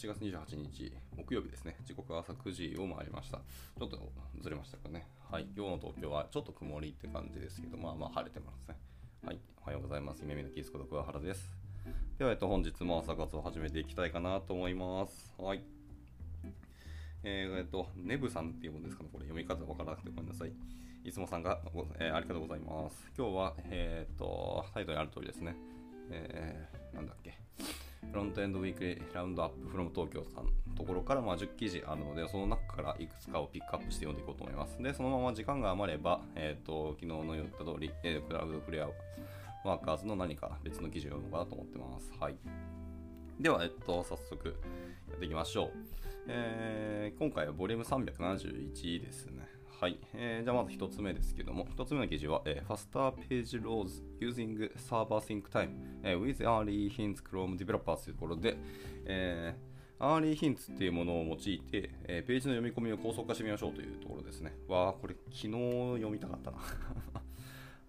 7月28日木曜日ですね。時刻は朝9時を回りました。ちょっとずれましたかね。はい。今日の東京はちょっと曇りって感じですけど、まあまあ晴れてますね。はい。おはようございます。夢見のキースこと桑原です。では、えっと、本日も朝活を始めていきたいかなと思います。はい。えー、っと、ネブさんっていうものですかね。これ読み方わからなくてごめんなさい。いつもさんが、えー、ありがとうございます。今日は、えー、っと、タイトルにある通りですね。えー、なんだっけ。フロントエンドウィークリーラウンドアップフロム東京さんのところからまあ10記事あるので、その中からいくつかをピックアップして読んでいこうと思います。で、そのまま時間が余れば、えっ、ー、と、昨日の言った通り、えー、クラウドクリアワーカーズの何か別の記事を読むかなと思ってます。はい。では、えっと、早速やっていきましょう。えー、今回はボリューム371ですね。はい。えー、じゃあまず1つ目ですけども、1つ目の記事は、えー、Faster Page Loads Using Server Sync Time、えー、with Early Hints Chrome Developers というところで、えー、アーリーヒンツっていうものを用いて、えー、ページの読み込みを高速化してみましょうというところですね。わあ、これ昨日読みたかったな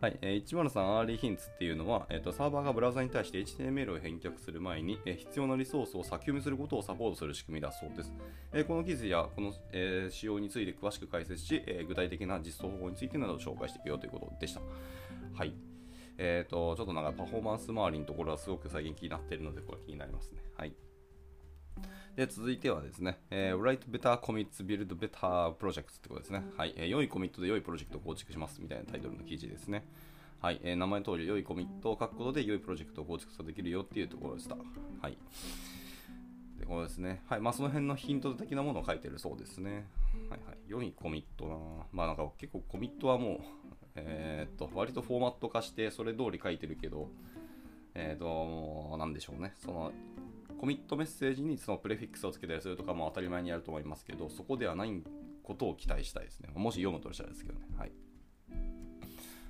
はい、えー、103アーリーヒンツっていうのは、えーと、サーバーがブラウザに対して HTML を返却する前に、えー、必要なリソースを先読みすることをサポートする仕組みだそうです。えー、この記事やこの、えー、仕様について詳しく解説し、え、具体的な実装方法についてなどを紹介していくよということでした。はい。えっ、ー、と、ちょっとなんかパフォーマンス周りのところはすごく最近気になっているので、これ気になりますね。はい。で続いてはですね、えー、Write Better Commits Build Better Projects ってことですね。はい、えー、良いコミットで良いプロジェクトを構築しますみたいなタイトルの記事ですね。はい、えー、名前の通り良いコミットを書くことで良いプロジェクトを構築できるよっていうところでした。はい。で、これですね。はい、まあその辺のヒント的なものを書いてるそうですね。はいはい。良いコミットなまあなんか結構コミットはもう、えー、っと、割とフォーマット化してそれ通り書いてるけど、えー、っと、なんでしょうね。その、コミットメッセージにそのプレフィックスをつけたりするとかも当たり前にやると思いますけど、そこではないことを期待したいですね。もし読むとしたらですけどね。はい。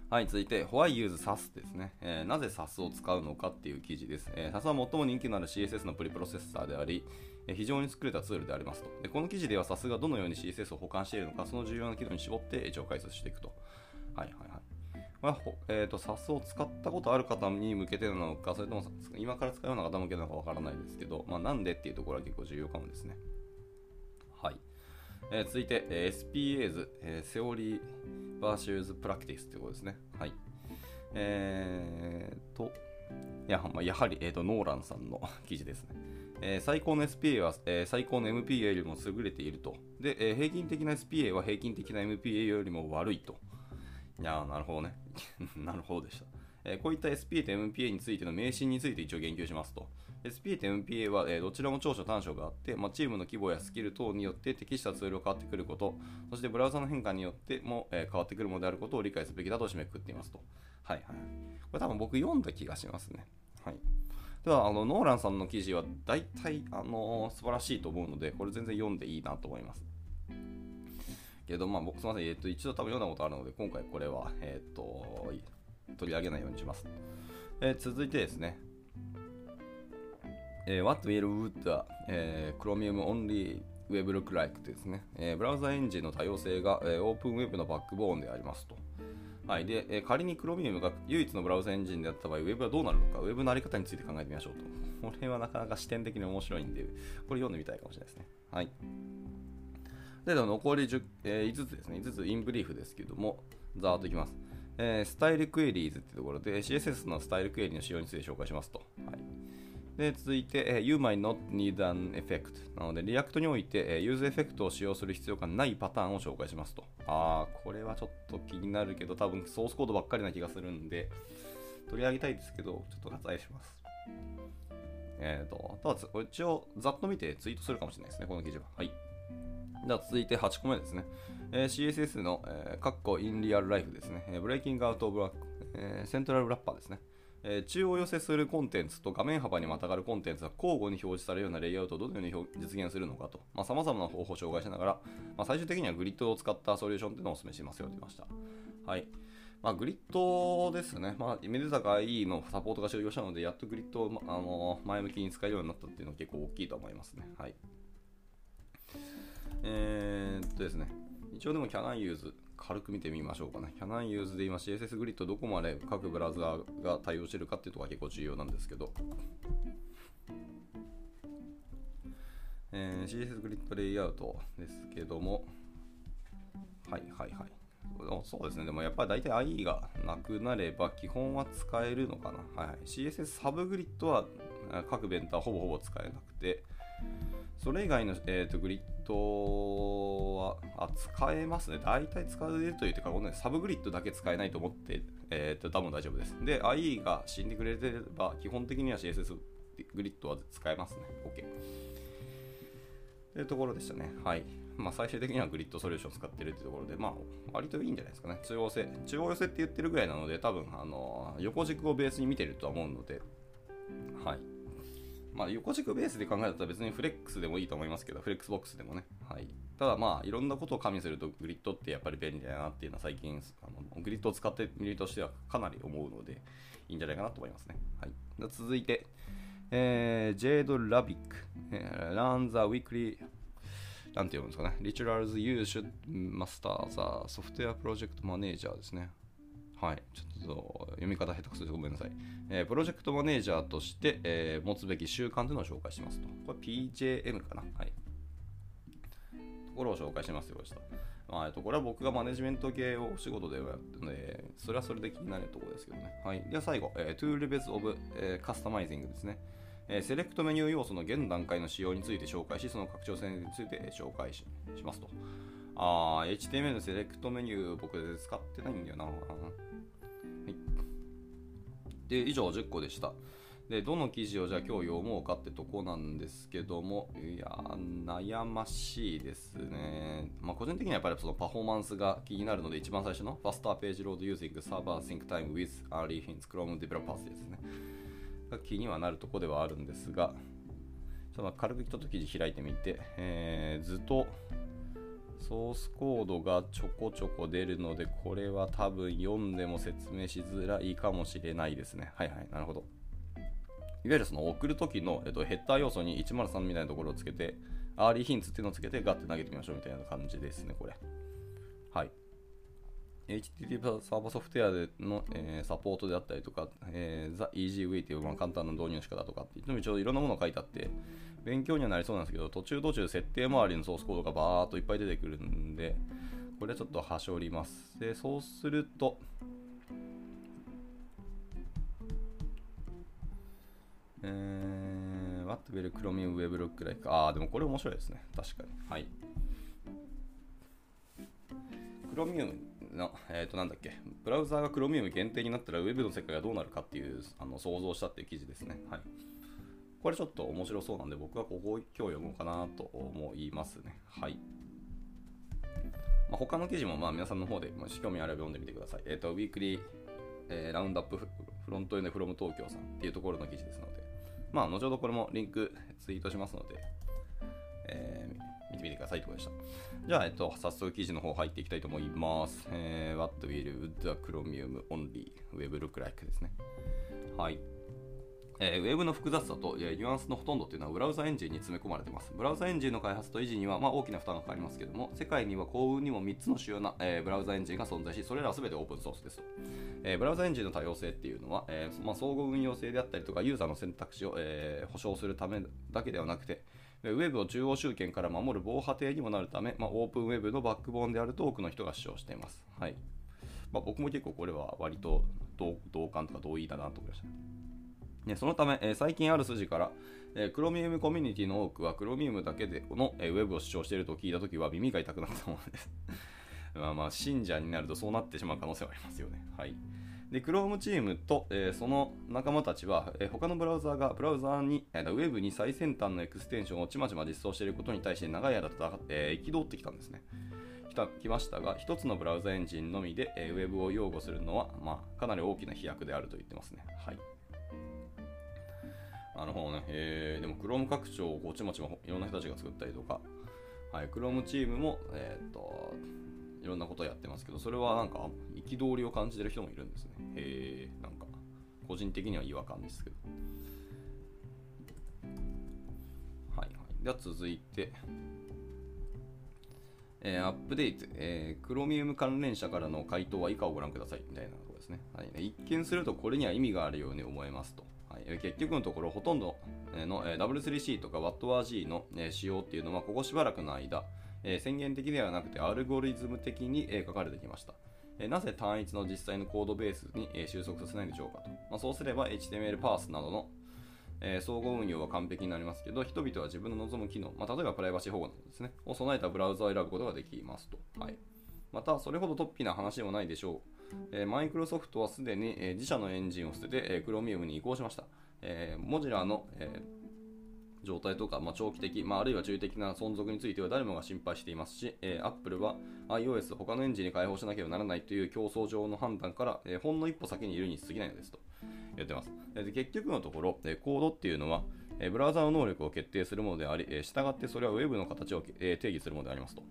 はい、続いて、Why use SAS ですね、えー、なぜ SAS を使うのかっていう記事です。えー、SAS は最も人気のある CSS のプリプロセッサーであり、えー、非常に優れたツールでありますとで。この記事では SAS がどのように CSS を保管しているのか、その重要な機能に絞って一応解説していくと。はいはいはい。まあ、えーと、SAS を使ったことある方に向けてなのか、それとも今から使うような方向けなのかわからないですけど、まあ、なんでっていうところは結構重要かもですね。はい。えー、続いて、えー、SPAs、えー、セオリー vs プラクティスということですね。はい。えーと、やまあ、やはり、えーと、ノーランさんの 記事ですね。えー、最高の SPA は、えー、最高の MPA よりも優れていると。で、えー、平均的な SPA は平均的な MPA よりも悪いと。いやなるほどね。なるほどでした。えこういった SPA と MPA についての名詞について一応言及しますと。SPA と MPA は、えどちらも長所短所があって、まあ、チームの規模やスキル等によって適したツールが変わってくること、そしてブラウザの変化によっても、え変わってくるものであることを理解すべきだと締めくくっていますと。はいはい。これ多分僕読んだ気がしますね。はい。では、あのノーランさんの記事は大体、あのー、素晴らしいと思うので、これ全然読んでいいなと思います。けど、まあ僕すみません、えっ、と、一度多分読んだことあるので、今回これは、えっ、と、取り上げないようにします。えー、続いてですね、えー、What will would、えー、Chromium only Web look like ですね、えー、ブラウザエンジンの多様性が、えー、オープンウェブのバックボーンでありますと。はい。で、えー、仮に Chromium が唯一のブラウザエンジンであった場合、Web はどうなるのか、Web のあり方について考えてみましょうと。これはなかなか視点的に面白いんで、これ読んでみたいかもしれないですね。はい。で、残り10、えー、5つですね。5つ in brief ですけども、ざーっといきます。えー、 Style Queries っていうところで CSS のスタイルクエリーの仕様について紹介しますと。はい、で続いて、えー、You might not need an effect なので、 React において、えー、 useEffect を使用する必要がないパターンを紹介しますと。あー、これはちょっと気になるけど、多分ソースコードばっかりな気がするんで、取り上げたいですけど、ちょっと割愛します。えっ、ー、と、ただ、一応、ざっと見てツイートするかもしれないですね、この記事は。はい。では続いて8個目ですね。えー、CSS の、えー、カッコインリアルライフですね。えー、ブレイキングアウトブラック、えー、セントラルラッパーですね。えー、中央寄せするコンテンツと画面幅にまたがるコンテンツが交互に表示されるようなレイアウトをどのように実現するのかと、まあ、様々な方法を紹介しながら、まあ、最終的にはグリッドを使ったソリューションというのをお勧めしますよと言いました。はい。まあ、グリッドですね。まあ、めでたか E のサポートが終了したので、やっとグリッドを、まあの前向きに使えるようになったっていうのは結構大きいと思いますね。はい。えー、っとですね、一応でも Canon Use 軽く見てみましょうかね。Canon Use で今 CSS グリッドどこまで各ブラウザーが対応してるかっていうとこが結構重要なんですけど、えー CSS グリッドレイアウトですけども、はいはいはい。そうですね、でもやっぱり大体 IE がなくなれば基本は使えるのかな。はいはい、CSS サブグリッドは各ベンターほぼほぼ使えなくて、それ以外の、えー、とグリッドはあ使えますね。大体使えるというか、この、ね、 subgrid だけ使えないと思って、えー、と多分大丈夫です。で、IE が死んでくれれば、基本的には CSS グリッドは使えますね。OK。というところでしたね。はい。まあ、最終的にはグリッドソリューション使ってるっていうところで、まあ、割といいんじゃないですかね。中央寄せ。中央寄せって言ってるぐらいなので、多分、あの、横軸をベースに見てるとは思うので、はい。まあ、横軸ベースで考えたら別にフレックスでもいいと思いますけど、フレックスボックスでもね。はい。ただまあ、いろんなことを加味するとグリッドってやっぱり便利だなっていうのは最近、あのグリッドを使ってみる身としてはかなり思うので、いいんじゃないかなと思いますね。はい。続いて、えー、ジェイド・ラビック、えー、Run the Weekly なんて読むんですかね。Literals You should master the software project manager ですね。はい。ちょっと読み方下手くそでごめんなさい。えープロジェクトマネージャーとして、えー持つべき習慣というのを紹介しますと。これ PJM かな？はい。ところを紹介しますよ、これした。まあ、えっと、これは僕がマネジメント系をお仕事でやってるので、それはそれで気になるところですけどね。はい。では最後、えー、Tool Base of、えー Customizing ですね。えセレクトメニュー要素の現段階の仕様について紹介し、その拡張性について紹介しますと。あー、HTML のセレクトメニュー僕使ってないんだよな。はい。で、以上10個でした。で、どの記事をじゃあ今日読もうかってとこなんですけども、いや、悩ましいですね。まあ、個人的にはやっぱりそのパフォーマンスが気になるので、一番最初の Faster Page Load Using Server Sync Time with Early Hints Chrome Developers ですね。が気にはなるとこではあるんですが、ちょっと軽くちょっと記事開いてみて、えーずっとソースコードがちょこちょこ出るので、これは多分読んでも説明しづらいかもしれないですね。はいはい、なるほど。いわゆるその送るときの、えっと、ヘッダー要素に103みたいなところをつけて、アーリーヒンツっていうのをつけてガッて投げてみましょうみたいな感じですね、これ。はい。HTTP サーバーソフトウェアでの、えーサポートであったりとか、えー、The Easy Way というまあ簡単な導入の仕方とかって言っても一応いろんなものが書いてあって、勉強にはなりそうなんですけど、途中途中設定周りのソースコードがバーっといっぱい出てくるんで、これはちょっとはしょります。で、そうすると、えー、What will Chromium Web look like? あー、でもこれ面白いですね。確かに。はい。Chromium の、えっ、と、なんだっけ、ブラウザーが Chromium 限定になったら Web の世界がどうなるかっていうあの想像したっていう記事ですね。はい。これちょっと面白そうなんで、僕はここを今日読もうかなと思いますね。はい。まあ、他の記事もまあ皆さんの方で、もし興味あれば読んでみてください。えっ、と、ウィークリー、えーラウンドアップフロントエンドフロム東京さんっていうところの記事ですので、まあ、後ほどこれもリンクツイートしますので、えー見てみてくださいということでした。じゃあ、えっと、早速記事の方入っていきたいと思います。えー、What will the Chromium only web look like ですね。はい。えーウェブの複雑さと、えニュアンスのほとんどというのはブラウザエンジンに詰め込まれています。ブラウザエンジンの開発と維持には、まあ、大きな負担がかかりますけども、世界には幸運にも3つの主要な、えーブラウザエンジンが存在し、それらは全てオープンソースですと。えーブラウザエンジンの多様性っていうのは、えーまあ、相互運用性であったりとか、ユーザーの選択肢を、えー保証するためだけではなくて、ウェブを中央集権から守る防波堤にもなるため、まあ、オープンウェブのバックボーンであると多くの人が主張しています。はいまあ、僕も結構これは割と同感とか同意だなと思いました。ね、そのため、えー最近ある筋から、えー、Chromium コミュニティの多くは Chromium だけでの、えーウェブを主張していると聞いたときは耳が痛くなったものです。まあまあ、信者になるとそうなってしまう可能性はありますよね。はい。で、Chrome チームと、えーその仲間たちは、えー他のブラウザーがブラウザーに、えーウェブに最先端のエクステンションをちまちま実装していることに対して長い間戦って、え憤ってきたんですね。来た来ましたが、一つのブラウザエンジンのみで、えーウェブを擁護するのは、まあ、かなり大きな飛躍であると言ってますね。はい。なるほどね。えー、でも Chrome 拡張をこうちまちまいろんな人たちが作ったりとか、はい、Chrome チームも、えーっと、いろんなことをやってますけど、それはなんか憤りを感じてる人もいるんですね。へえ、なんか、個人的には違和感ですけど。はいはい。では続いて、えーアップデート、えー、クロミウム関連者からの回答は以下をご覧くださいみたいなところですね、はい。一見するとこれには意味があるように思えますと。結局のところ、ほとんどの W3C とか WattRG の使用っていうのは、ここしばらくの間、宣言的ではなくてアルゴリズム的に書かれてきました。なぜ単一の実際のコードベースに収束させないでしょうかと。まあ、そうすれば HTML パースなどの総合運用は完璧になりますけど、人々は自分の望む機能、まあ、例えばプライバシー保護などですね、を備えたブラウザを選ぶことができますと。はい、また、それほど突飛な話でもないでしょう。マイクロソフトはすでに、自社のエンジンを捨てて、Chromium に移行しました。モジュラーの、状態とか、まあ、長期的、まあ、あるいは中的な存続については誰もが心配していますし、えー、Apple は iOS 他のエンジンに開放しなければならないという競争上の判断から、えー、ほんの一歩先にいるに過ぎないのですと言ってます。で結局のところ、えー、コードっていうのは、え、ブラウザの能力を決定するものであり、えー、従ってそれは Web の形を、え、定義するものでありますと。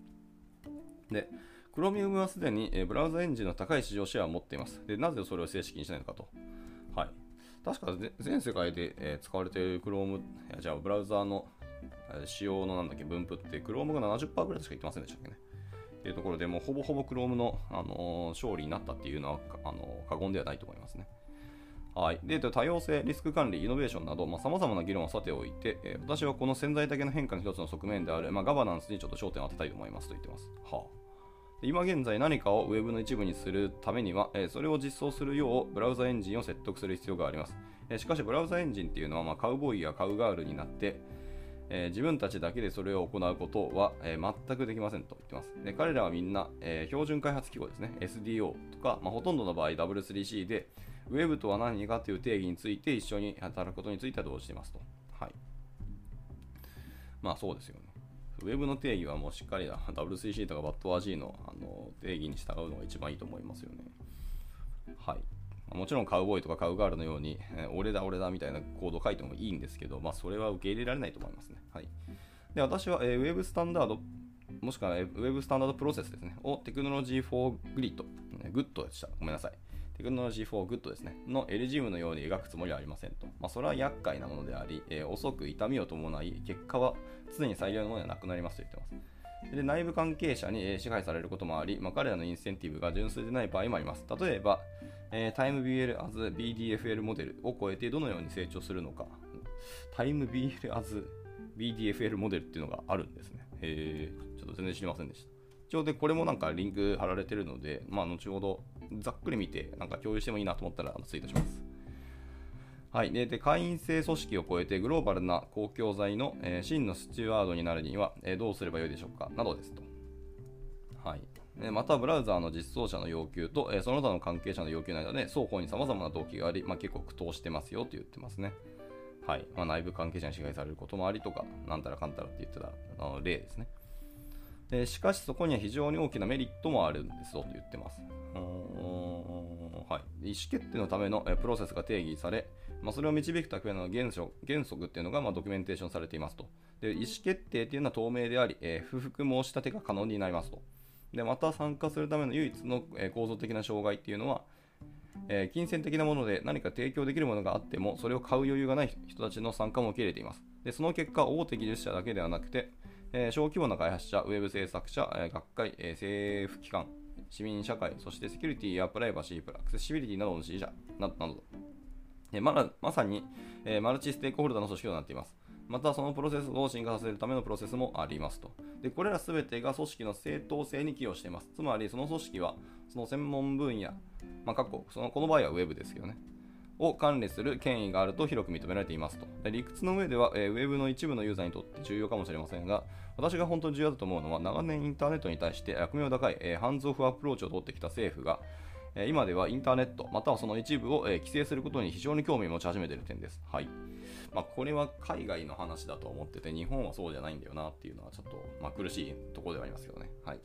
で、Chromium はすでに、え、ブラウザエンジンの高い市場シェアを持っています。でなぜそれを正式にしないのかと。はい。確か全世界で、え使われている Chrome、じゃあブラウザーの仕様のなんだっけ分布って Chrome が70%ぐらいしか言ってませんでしたっけね。っていうところでもうほぼほぼ Chrome の、あの、勝利になったっていうのはあの、過言ではないと思いますね。はい、で多様性、リスク管理、イノベーションなどさまざ、まな議論をさておいて、えー、私はこの潜在的な変化の一つの側面である、まあ、ガバナンスにちょっと焦点を当てたいと思いますと言ってます。はあ今現在何かを Web の一部にするためには、えそれを実装するようブラウザエンジンを説得する必要があります。えしかし、ブラウザエンジンっていうのは、まあ、カウボーイやカウガールになって、えー、自分たちだけでそれを行うことは、えー、全くできませんと言ってます。で彼らはみんな、えー、標準開発機構ですね、SDO とか、まあ、ほとんどの場合 W3C で、Web とは何かという定義について一緒に働くことについては同意していますと。はい。まあそうですよね。ウェブの定義はもうしっかり WCC とか BATWG のあの定義に従うのが一番いいと思いますよね。はい。もちろんカウボーイとかカウガールのように、え、俺だ俺だみたいなコードを書いてもいいんですけど、まあ、それは受け入れられないと思いますね。はい。で、私は、えー、ウェブスタンダード、もしくは、ウェブスタンダードプロセスですね、を Technology for Grid、Good でした。ごめんなさい。 Technology for Good ですね、の LGM のように描くつもりはありませんと。まあ、それは厄介なものであり、えー、遅く痛みを伴い、結果は常に最良のものではなくなりますと言ってます。で内部関係者に支配されることもあり、まあ、彼らのインセンティブが純粋でない場合もあります。例えば、えー、TimeBL as BDFL モデルを超えてどのように成長するのか。TimeBL as BDFL モデルっていうのがあるんですね。へちょっと全然知りませんでした。一応でこれもなんかリンク貼られてるので、まあ、後ほどざっくり見て、なんか共有してもいいなと思ったらツイートします。はい、でで会員制組織を超えてグローバルな公共財の、えー、真のスチュワードになるには、えー、どうすればよいでしょうか？などですと。はい、また、ブラウザーの実装者の要求と、え、その他の関係者の要求の間で、双方に様々な動機があり、まあ、結構苦闘してますよと言ってますね。はいまあ、内部関係者に支配されることもありとか、なんたらかんたらって言ってたあの例ですね。でしかしそこには非常に大きなメリットもあるんですよと言ってます。はい、意思決定のためのプロセスが定義され、まあ、それを導くための原則原則っていうのがまあドキュメンテーションされていますと。で意思決定っていうのは透明であり、えー、不服申し立てが可能になりますと。でまた参加するための唯一の、構造的な障害っていうのは、えー、金銭的なもので何か提供できるものがあってもそれを買う余裕がない人たちの参加も受け入れています。でその結果、大手技術者だけではなくて、え、小規模な開発者、ウェブ制作者、え、学会、え、政府機関、市民社会、そしてセキュリティやプライバシー、アクセシビリティなどの支持者などなど、え、ままさに、え、マルチステークホルダーの組織となっています。また、そのプロセスを進化させるためのプロセスもありますと。で、これらすべてが組織の正当性に寄与しています。つまり、その組織は、その専門分野、まあ、過去、そのこの場合はウェブですけどね。を管理する権威があると広く認められていますと。理屈の上では、えー、ウェブの一部のユーザーにとって重要かもしれませんが、私が本当に重要だと思うのは、長年インターネットに対して悪名高い、えー、ハンズオフアプローチを取ってきた政府が、えー、今ではインターネット、またはその一部を、えー、規制することに非常に興味を持ち始めている点です。はい。まあ、これは海外の話だと思ってて、日本はそうじゃないんだよなっていうのはちょっと、まあ、苦しいところではありますけどね。はい。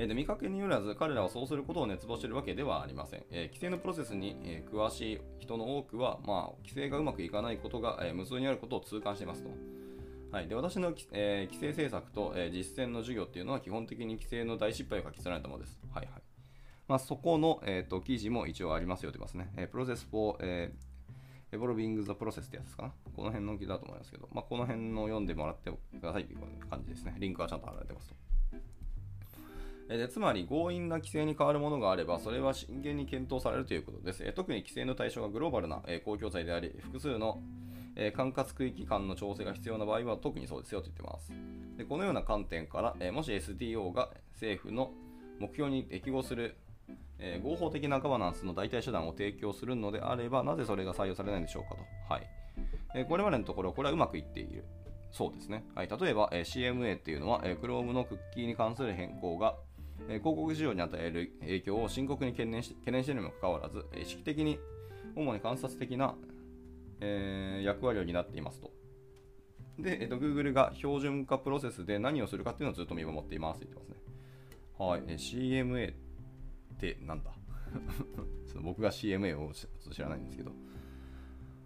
えで見かけによらず彼らはそうすることを熱望しているわけではありません。えー、規制のプロセスに、えー、詳しい人の多くは、まあ、規制がうまくいかないことが、え、無数にあることを痛感していますと。はい、で私の、え規制政策と、え実践の授業っていうのは基本的に規制の大失敗を書き連ねたものです。はいはいまあ、そこの、えーと、記事も一応ありますよと言いますね。えプロセス for、えー、Evolving the Process ってやつですかな。この辺の記事だと思いますけど、まあ、この辺の読んでもらってくださいという感じですね。リンクはちゃんと貼られてますと。でつまり強引な規制に変わるものがあれば、それは真剣に検討されるということです。特に規制の対象がグローバルな公共財であり、複数の管轄区域間の調整が必要な場合は特にそうですよと言ってます。でこのような観点から、もし SDO が政府の目標に適合するえー、合法的なガバナンスの代替手段を提供するのであれば、なぜそれが採用されないんでしょうかと。はいえー、これまでのところ、これはうまくいっている。そうですね。はい、例えば、えー、CMA っていうのは、えー、Chrome のクッキーに関する変更が、えー、広告市場に与える影響を深刻に懸念し懸念しているにもかかわらず、意識的に主に観察的な、えー、役割を担っていますと。で、えーと、Google が標準化プロセスで何をするかっていうのをずっと見守っていますと言ってますね。はい、えー、CMA ってなんだ？僕が CMA を知らないんですけど。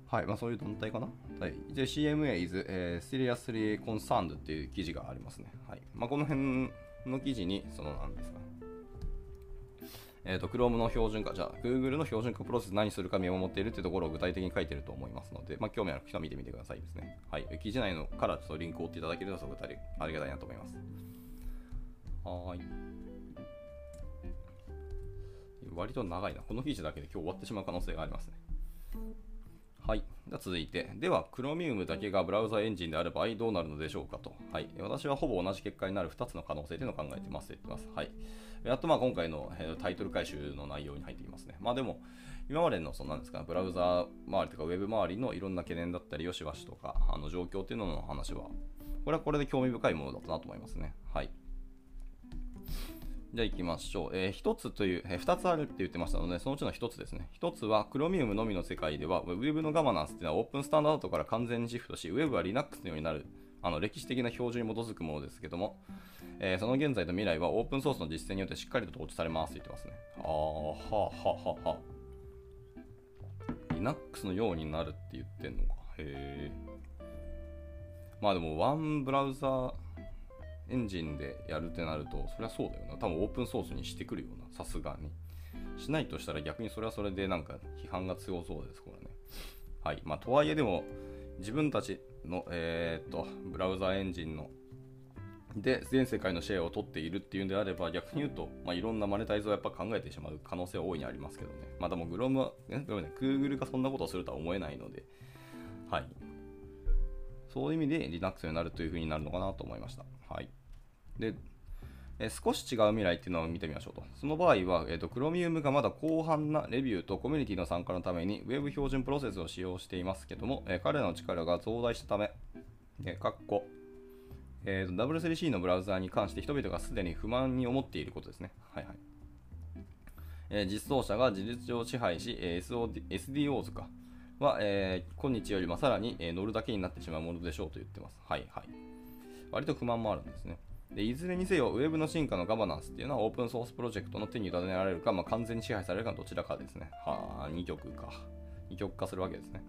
はい、まあ、そういう団体かな？はい、で CMA is、uh, seriously concerned っていう記事がありますね。はいまあ、この辺の記事に、そのなんですか。えっ、ー、と、Chrome の標準化、じゃあ、Google の標準化プロセス何するか見守っているっていうところを具体的に書いてると思いますので、まあ、興味ある人は見てみてくださいですね。はい。記事内のからちょっとリンクを追っていただけるとすごくありがたいなと思います。はい。割と長いな。この記事だけで今日終わってしまう可能性がありますね。では続いて、では、Chromium だけがブラウザエンジンである場合どうなるのでしょうかと。はい。私はほぼ同じ結果になる2つの可能性というのを考えてますと言ってます。はい。やっとまあ今回のタイトル回収の内容に入ってきますね。まあでも、今までのそのなんですか、ブラウザ周りとかウェブ周りのいろんな懸念だったり、よしわしとか、あの状況っていうのの話は、これはこれで興味深いものだったなと思いますね。はい。じゃあ行きましょう。えー、1つという、えー、2つあるって言ってましたので、そのうちの1つですね。1つは、Chromium のみの世界では、Web のガバナンスっていうのはオープンスタンダードから完全にシフトし、Web は Linux のようになる、あの歴史的な標準に基づくものですけども、えー、その現在と未来はオープンソースの実践によってしっかりと統治されますと言ってますね。あー、はあ、はあ、はあ。Linux のようになるって言ってんのか。へえ。まあでも、ワンブラウザー、エンジンでやるってなると、そりゃそうだよな。多分オープンソースにしてくるような、さすがに。しないとしたら逆にそれはそれでなんか批判が強そうです、これね。はい。まあ、とはいえでも、自分たちの、えー、っと、ブラウザエンジンので、全世界のシェアを取っているっていうんであれば、逆に言うと、まあ、いろんなマネタイズをやっぱ考えてしまう可能性は大いにありますけどね。まあ、でも、グロムは、ね、ごめんね、Google がそんなことをするとは思えないので、はい。そういう意味で Linux になるというふうになるのかなと思いました。はい。で、え少し違う未来っていうのを見てみましょうと。その場合は、えーと、Chromium がまだ広範なレビューとコミュニティの参加のために Web 標準プロセスを使用していますけども、えー、彼らの力が増大したため、えー、かっこえーと、W3C のブラウザーに関して人々がすでに不満に思っていることですね。はいはいえー、実装者が事実上支配し、えー、SDOs かは、えー、今日よりもさらに、えー、乗るだけになってしまうものでしょうと言ってます。はいはい。割と不満もあるんですね。でいずれにせよ、ウェブの進化のガバナンスっていうのはオープンソースプロジェクトの手に委ねられるか、まあ、完全に支配されるかどちらかですね。はあ、2極か。2極化するわけですね。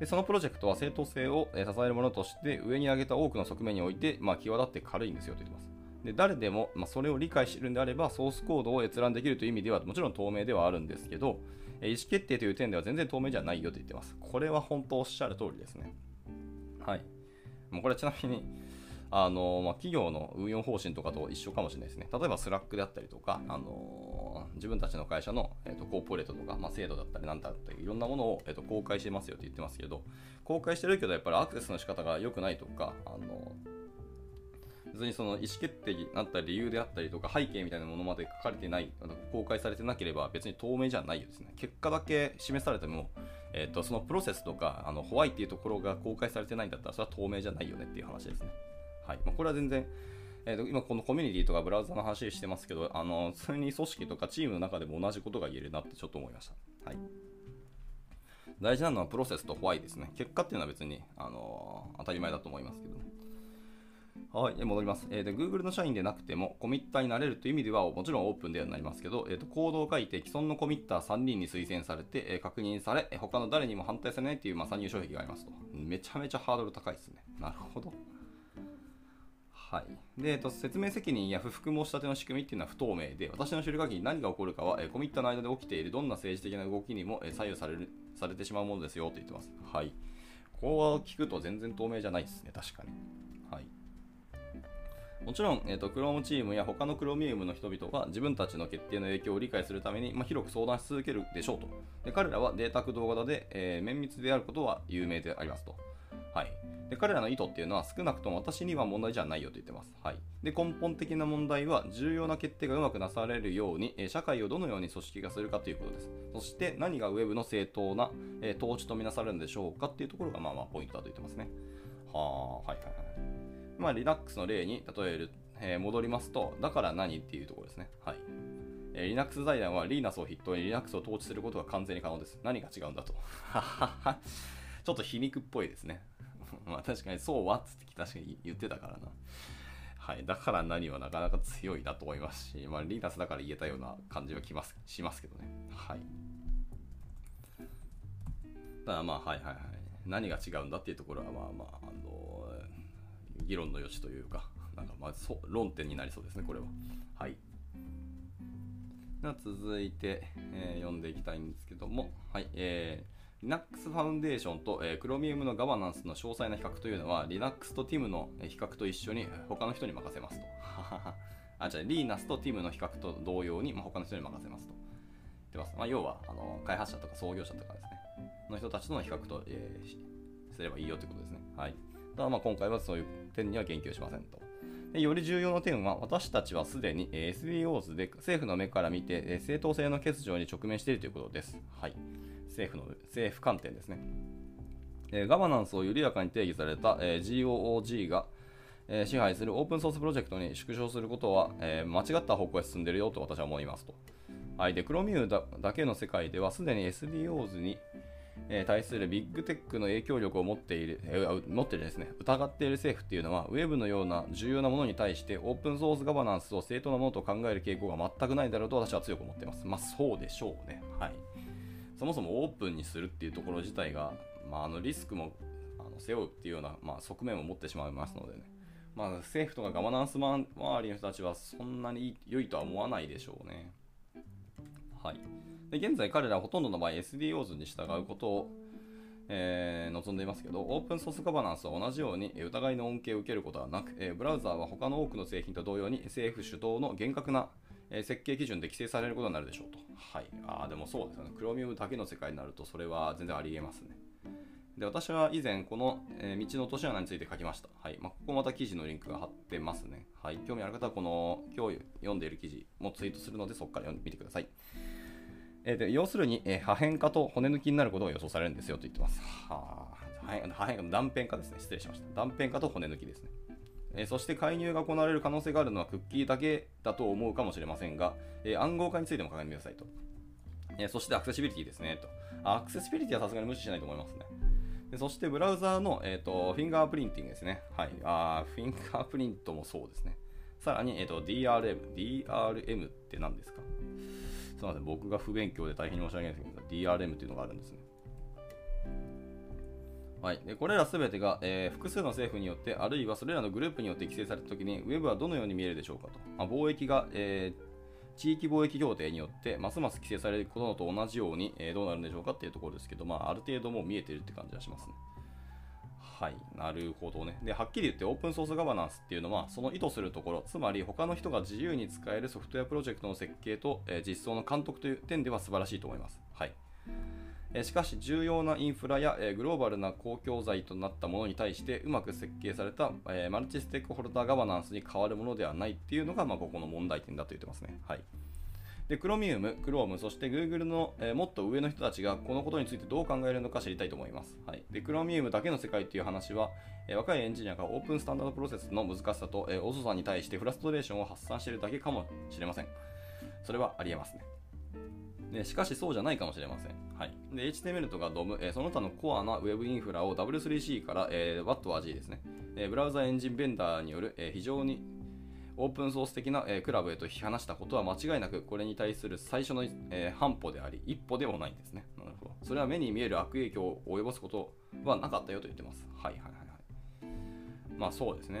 でそのプロジェクトは正当性を支えるものとして上に挙げた多くの側面において、まあ、際立って軽いんですよと言ってます。で誰でも、まあ、それを理解しているんであればソースコードを閲覧できるという意味ではもちろん透明ではあるんですけど意思決定という点では全然透明じゃないよと言ってます。これは本当おっしゃる通りですね。はい。もうこれちなみにあのまあ、企業の運用方針とかと一緒かもしれないですね。例えば Slack であったりとか、あの自分たちの会社の、えーと、コーポレートとか、まあ、制度だったりなんだったりいろんなものを、えーと、公開してますよって言ってますけど、公開してるけどやっぱりアクセスの仕方が良くないとか、あの別にその意思決定になった理由であったりとか背景みたいなものまで書かれてない、公開されてなければ別に透明じゃないですね。結果だけ示されても、えーと、そのプロセスとかあのホワイっていうところが公開されてないんだったらそれは透明じゃないよねっていう話ですね。はいまあ、これは全然、えーと、今このコミュニティとかブラウザの話してますけど、あの普通に組織とかチームの中でも同じことが言えるなってちょっと思いました。はい、大事なのはプロセスとホワイですね。結果っていうのは別に、あのー、当たり前だと思いますけどね。はい、戻ります、えーで。Google の社員でなくてもコミッターになれるという意味ではもちろんオープンではなりますけど、えーと、コードを書いて既存のコミッター3人に推薦されて、えー、確認され、他の誰にも反対されないという、まあ、参入障壁がありますと。めちゃめちゃハードル高いですね。なるほど。はい。で、と、説明責任や不服申し立ての仕組みっていうのは不透明で、私の知る限り何が起こるかは、えコミットの間で起きているどんな政治的な動きにも、え左右されるされてしまうものですよと言ってます。はい。こう聞くと全然透明じゃないですね、確かに。はい。もちろん、えーと、Chrome チームや他の Chromium の人々は自分たちの決定の影響を理解するために、まあ、広く相談し続けるでしょうと。で彼らはデータ駆動型で、えー、綿密であることは有名でありますと。はい、で彼らの意図っていうのは少なくとも私には問題じゃないよと言ってます。はい、で根本的な問題は重要な決定がうまくなされるように、社会をどのように組織化するかということです。そして何が Web の正当な、え統治とみなされるんでしょうかっていうところがまあまあポイントだと言ってますね。はあ、はいはいはい。まあ Linux の例に例える、えー、戻りますと、だから何っていうところですね。はい。えー、Linux 財団は Linux を筆頭に Linux を統治することが完全に可能です。何が違うんだと。ちょっと皮肉っぽいですね。まあ確かにそうはっつって確かに言ってたからな。はい。だから何はなかなか強いなと思いますし、まあリーナスだから言えたような感じはきますしますけどね。はい。ただまあはいはいはい。何が違うんだっていうところはまあまあ、あの議論の余地というか、なんかまあそ論点になりそうですね、これは。はい。では続いて、えー、読んでいきたいんですけども、はい。えー Linux ファウンデーションと、えー、Chromium のガバナンスの詳細な比較というのは Linux と TIM の比較と一緒に他の人に任せますと。あ、じゃあ Linux と TIM の比較と同様に、ま、他の人に任せますと。言ってます。まあ、要はあの開発者とか創業者とかですね、の人たちとの比較と、えー、すればいいよということですね。はい。ただまあ今回はそういう点には言及しませんと。でより重要な点は、私たちはすでに SDOs で政府の目から見て正当性の欠如に直面しているということです。はい。政府の政府観点ですね。えー、ガバナンスを緩やかに定義された、えー、GOOG が、えー、支配するオープンソースプロジェクトに縮小することは、え間違った方向へ進んでいるよと私は思いますと。はい、で、クロミューだだけの世界ではすでに SDOs に、え対するビッグテックの影響力を持っている、え持ってるですね、疑っている政府っていうのは、ウェブのような重要なものに対してオープンソースガバナンスを正当なものと考える傾向が全くないだろうと私は強く思っています。まあそうでしょうね。はい。そもそもオープンにするっていうところ自体が、まあ、あのリスクもあの背負うっていうような、まあ、側面を持ってしまいますのでね、まあ、政府とかガバナンス周りの人たちはそんなに良いとは思わないでしょうね。はい。で現在彼らはほとんどの場合 SDOs に従うことを、えー、望んでいますけど、オープンソースガバナンスは同じように疑いの恩恵を受けることはなく、えー、ブラウザーは他の多くの製品と同様に政府主導の厳格なえ、設計基準で規制されることになるでしょうと。はい。ああ、でもそうですよね。クロミウムだけの世界になると、それは全然ありえますね。で、私は以前、この、えー、道の落とし穴について書きました。はい。まあ、ここまた記事のリンクが貼ってますね。はい。興味ある方は、この、今日読んでいる記事もツイートするので、そこから読んでみてください。えー、で要するに、えー、破片化と骨抜きになることが予想されるんですよと言ってます。はあ、破片化断片化ですね。失礼しました。断片化と骨抜きですね。えそして介入が行われる可能性があるのはクッキーだけだと思うかもしれませんが、え暗号化についても考えてくださいと。えそしてアクセシビリティですねと。アクセシビリティはさすがに無視しないと思いますね。でそしてブラウザーの、えーと、フィンガープリンティングですね。はい。あフィンガープリントもそうですね。さらに、えーと、DRM。DRM って何ですか？すみません。僕が不勉強で大変申し訳ないんですけど、DRM っていうのがあるんですね。はい、でこれらすべてが、えー、複数の政府によって、あるいはそれらのグループによって規制されたときに、ウェブはどのように見えるでしょうかと。まあ、貿易が、えー、地域貿易協定によって、ますます規制されることと同じように、えー、どうなるんでしょうかっていうところですけど、まあ、ある程度もう見えてるって感じはしますね。はい、なるほどね。で、はっきり言ってオープンソースガバナンスっていうのは、その意図するところ、つまり他の人が自由に使えるソフトウェアプロジェクトの設計と、えー、実装の監督という点では素晴らしいと思います。はい。しかし重要なインフラやグローバルな公共財となったものに対してうまく設計されたマルチステークホルダーガバナンスに変わるものではないっていうのが、まあ、ここの問題点だと言ってますね。はい。で、Chromium、Chrome、そして Google の、えー、もっと上の人たちがこのことについてどう考えるのか知りたいと思います。はい。で、Chromium だけの世界っていう話は、えー、若いエンジニアがオープンスタンダードプロセスの難しさと、えー、遅さに対してフラストレーションを発散しているだけかもしれません。それはありえますね。でしかしそうじゃないかもしれません。はい、で HTML とか DOM、えー、その他のコアな Web インフラを W3C から、えー、w a t a g ですね、えー、ブラウザエンジンベンダーによる、えー、非常にオープンソース的な、えー、クラブへと引き離したことは間違いなくこれに対する最初の、えー、半歩であり一歩でもないんですね。なるほど。それは目に見える悪影響を及ぼすことはなかったよと言ってます。はいはいはいはい。まあそうですね。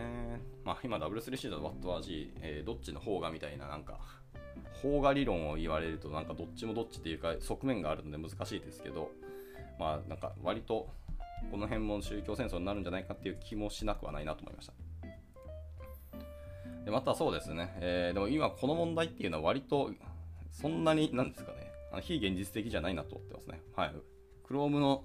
まあ今 W3C と w a t a g、えー、どっちの方がみたいななんか邦画理論を言われるとなんかどっちもどっちっていうか側面があるので難しいですけどまあなんか割とこの辺も宗教戦争になるんじゃないかっていう気もしなくはないなと思いましたでまたそうですね、えー、でも今この問題っていうのは割とそんなになんですかねあの非現実的じゃないなと思ってますね。はい。Chrome の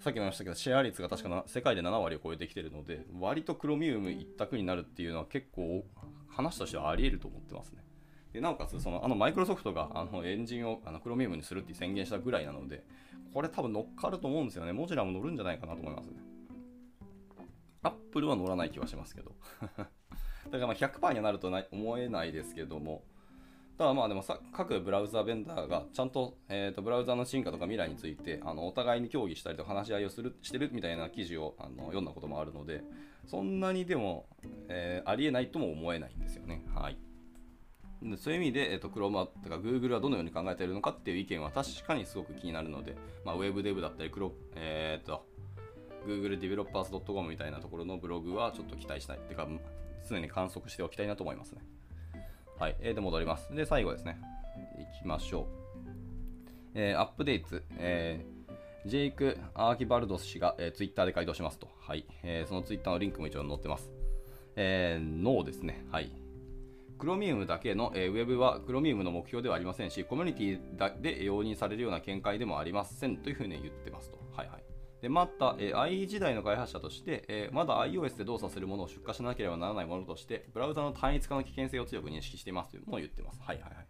さっきも言いましたけど、シェア率が確か世界で7割を超えてきてるので、割とクロミウム一択になるっていうのは結構話としてはあり得ると思ってますね。でなおかつ、そのあのマイクロソフトがあのエンジンをあのクロミウムにするって宣言したぐらいなので、これ多分乗っかると思うんですよね。モジュラも乗るんじゃないかなと思いますね。アップルは乗らない気はしますけど。だからまあ100%にはなるとな思えないですけども、ただまあでもさ各ブラウザーベンダーがちゃんと,、えーと、ブラウザの進化とか未来についてあのお互いに協議したりと話し合いをするしてるみたいな記事をあの読んだこともあるのでそんなにでも、えー、ありえないとも思えないんですよね。はいそういう意味で、えーと、Chrome とか Google はどのように考えているのかっていう意見は確かにすごく気になるので、まあ、Web デブだったり、クロえーと、Google Developers.com みたいなところのブログはちょっと期待したい。っていうか、常に観測しておきたいなと思いますね。はい、えー、で戻ります。で、最後ですね。いきましょう。えー、アップデート、えー、ジェイク・アーキバルドス氏が、えー、ツイッターで回答しますと。はい、えー、そのツイッターのリンクも一応載ってます。えー、ノーですね。はい。クロミウムだけの、えー、ウェブはクロミウムの目標ではありませんし、コミュニティで容認されるような見解でもありませんというふうに言ってますと。はいはい。でまた、えー、IE 時代の開発者として、えー、まだ iOS で動作するものを出荷しなければならないものとして、ブラウザの単一化の危険性を強く認識していますというのを言ってます。はいはいはい。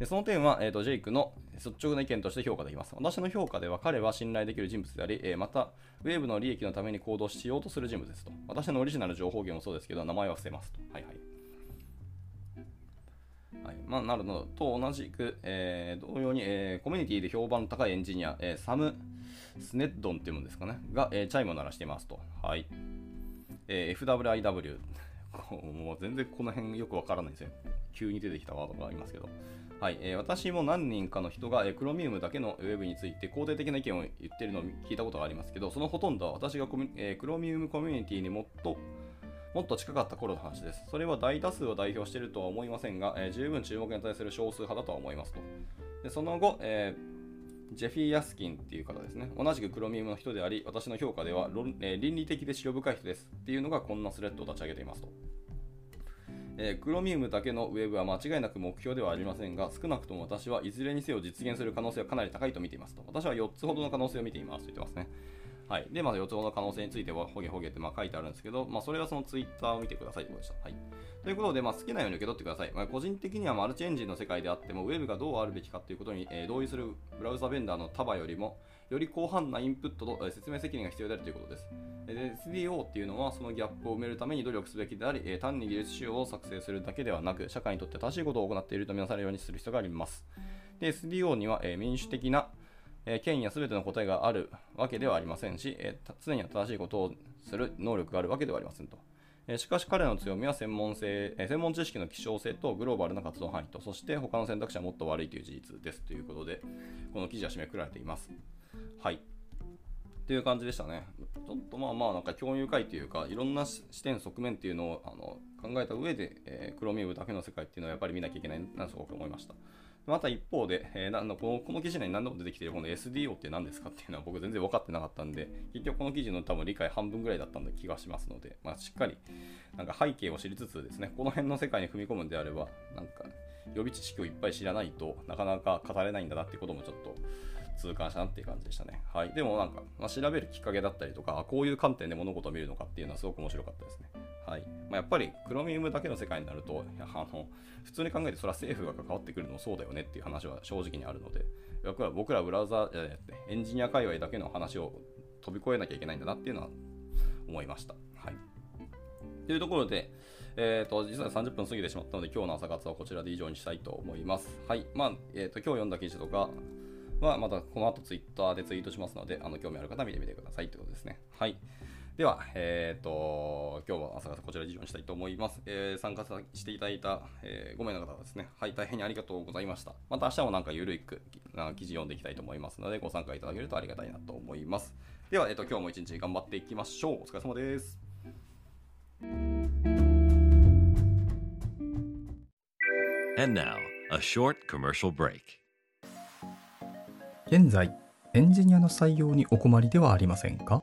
でその点は、えーと、ジェイクの率直な意見として評価できます。私の評価では彼は信頼できる人物であり、えー、また、ウェーブの利益のために行動しようとする人物ですと。私のオリジナル情報源もそうですけど、名前は伏せますと。はいはい。まあ、なるのと同じく、えー、同様に、えー、コミュニティで評判の高いエンジニア、えー、サム・スネッドンっていうもんですかね、が、えー、チャイムを鳴らしていますと。はい。えー、FWIW。もう全然この辺よくわからないですよ。急に出てきたワードがありますけど。はい、えー、私も何人かの人が、えー、クロミウムだけのウェブについて肯定的な意見を言ってるのを聞いたことがありますけど、そのほとんどは私がコミ、えー、クロミウムコミュニティにもっともっと近かった頃の話です。それは大多数を代表しているとは思いませんが、えー、十分注目に対する少数派だとは思いますと。でその後、えージェフィー・ヤスキンっていう方ですね。同じくクロミウムの人であり、私の評価では論、えー、倫理的で資料深い人ですっていうのがこんなスレッドを立ち上げていますと。えー、クロミウムだけのウェブは間違いなく目標ではありませんが、少なくとも私はいずれにせよ実現する可能性はかなり高いと見ていますと。私は4つほどの可能性を見ていますと言ってますね。はい。で、まあ、4つほどの可能性については、ほげほげってまあ書いてあるんですけど、まあ、それはそのツイッターを見てくださいということでした。はい。ということで、まあ、好きなように受け取ってください。まあ、個人的にはマルチエンジンの世界であっても、ウェブがどうあるべきかということに、えー、同意するブラウザベンダーの束よりも、より広範なインプットと、えー、説明責任が必要であるということです。で SDO っていうのは、そのギャップを埋めるために努力すべきであり、えー、単に技術仕様を作成するだけではなく、社会にとって正しいことを行っているとみなされるようにする必要があります。で SDO には、えー、民主的なえ権威や全ての答えがあるわけではありませんし、え常に正しいことをする能力があるわけではありませんと。えしかし彼の強みは専門性、え専門知識の希少性とグローバルな活動範囲と、そして他の選択肢はもっと悪いという事実ですということで、この記事は締めくくられています。はい。っていう感じでしたね。ちょっとまあまあなんか共有会というか、いろんな視点、側面っていうのをあの考えた上で、えー、クロミウムだけの世界っていうのはやっぱり見なきゃいけないなとすごく思いました。また一方で、えー、なこのこの記事内に何度も出てきているこの SDO って何ですかっていうのは 僕全然分かってなかったんで、結局この記事の多分理解半分ぐらいだったんで気がしますので、まあ、しっかりなんか背景を知りつつですね、この辺の世界に踏み込むんであれば、なんか予備知識をいっぱい知らないとなかなか語れないんだなってこともちょっと痛感したなっていう感じでしたね。はい。でもなんか、まあ、調べるきっかけだったりとか、こういう観点で物事を見るのかっていうのはすごく面白かったですね。はいまあ、やっぱりクロミウムだけの世界になるとあの普通に考えてそれは政府が関わってくるのもそうだよねっていう話は正直にあるので僕ら僕らブラウザエンジニア界隈だけの話を飛び越えなきゃいけないんだなっていうのは思いました。はい、というところで、えーと、実は30分過ぎてしまったので今日の朝活はこちらで以上にしたいと思います。はいまあえーと、今日読んだ記事とかはまたこの後ツイッターでツイートしますのであの興味ある方は見てみてくださいということですね。はいでは、えっ、ー、と、今日は朝方こちらで以上にしたいと思います。えー、参加していただいた、えー、5名の方はですね、はい、大変にありがとうございました。また明日もなんかゆるいく記事読んでいきたいと思いますので、ご参加いただけるとありがたいなと思います。では、えっ、ー、と、今日も一日頑張っていきましょう。お疲れ様です。And now, a short commercial break. 現在、エンジニアの採用にお困りではありませんか？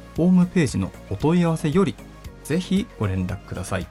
ホームページのお問い合わせより、ぜひご連絡ください。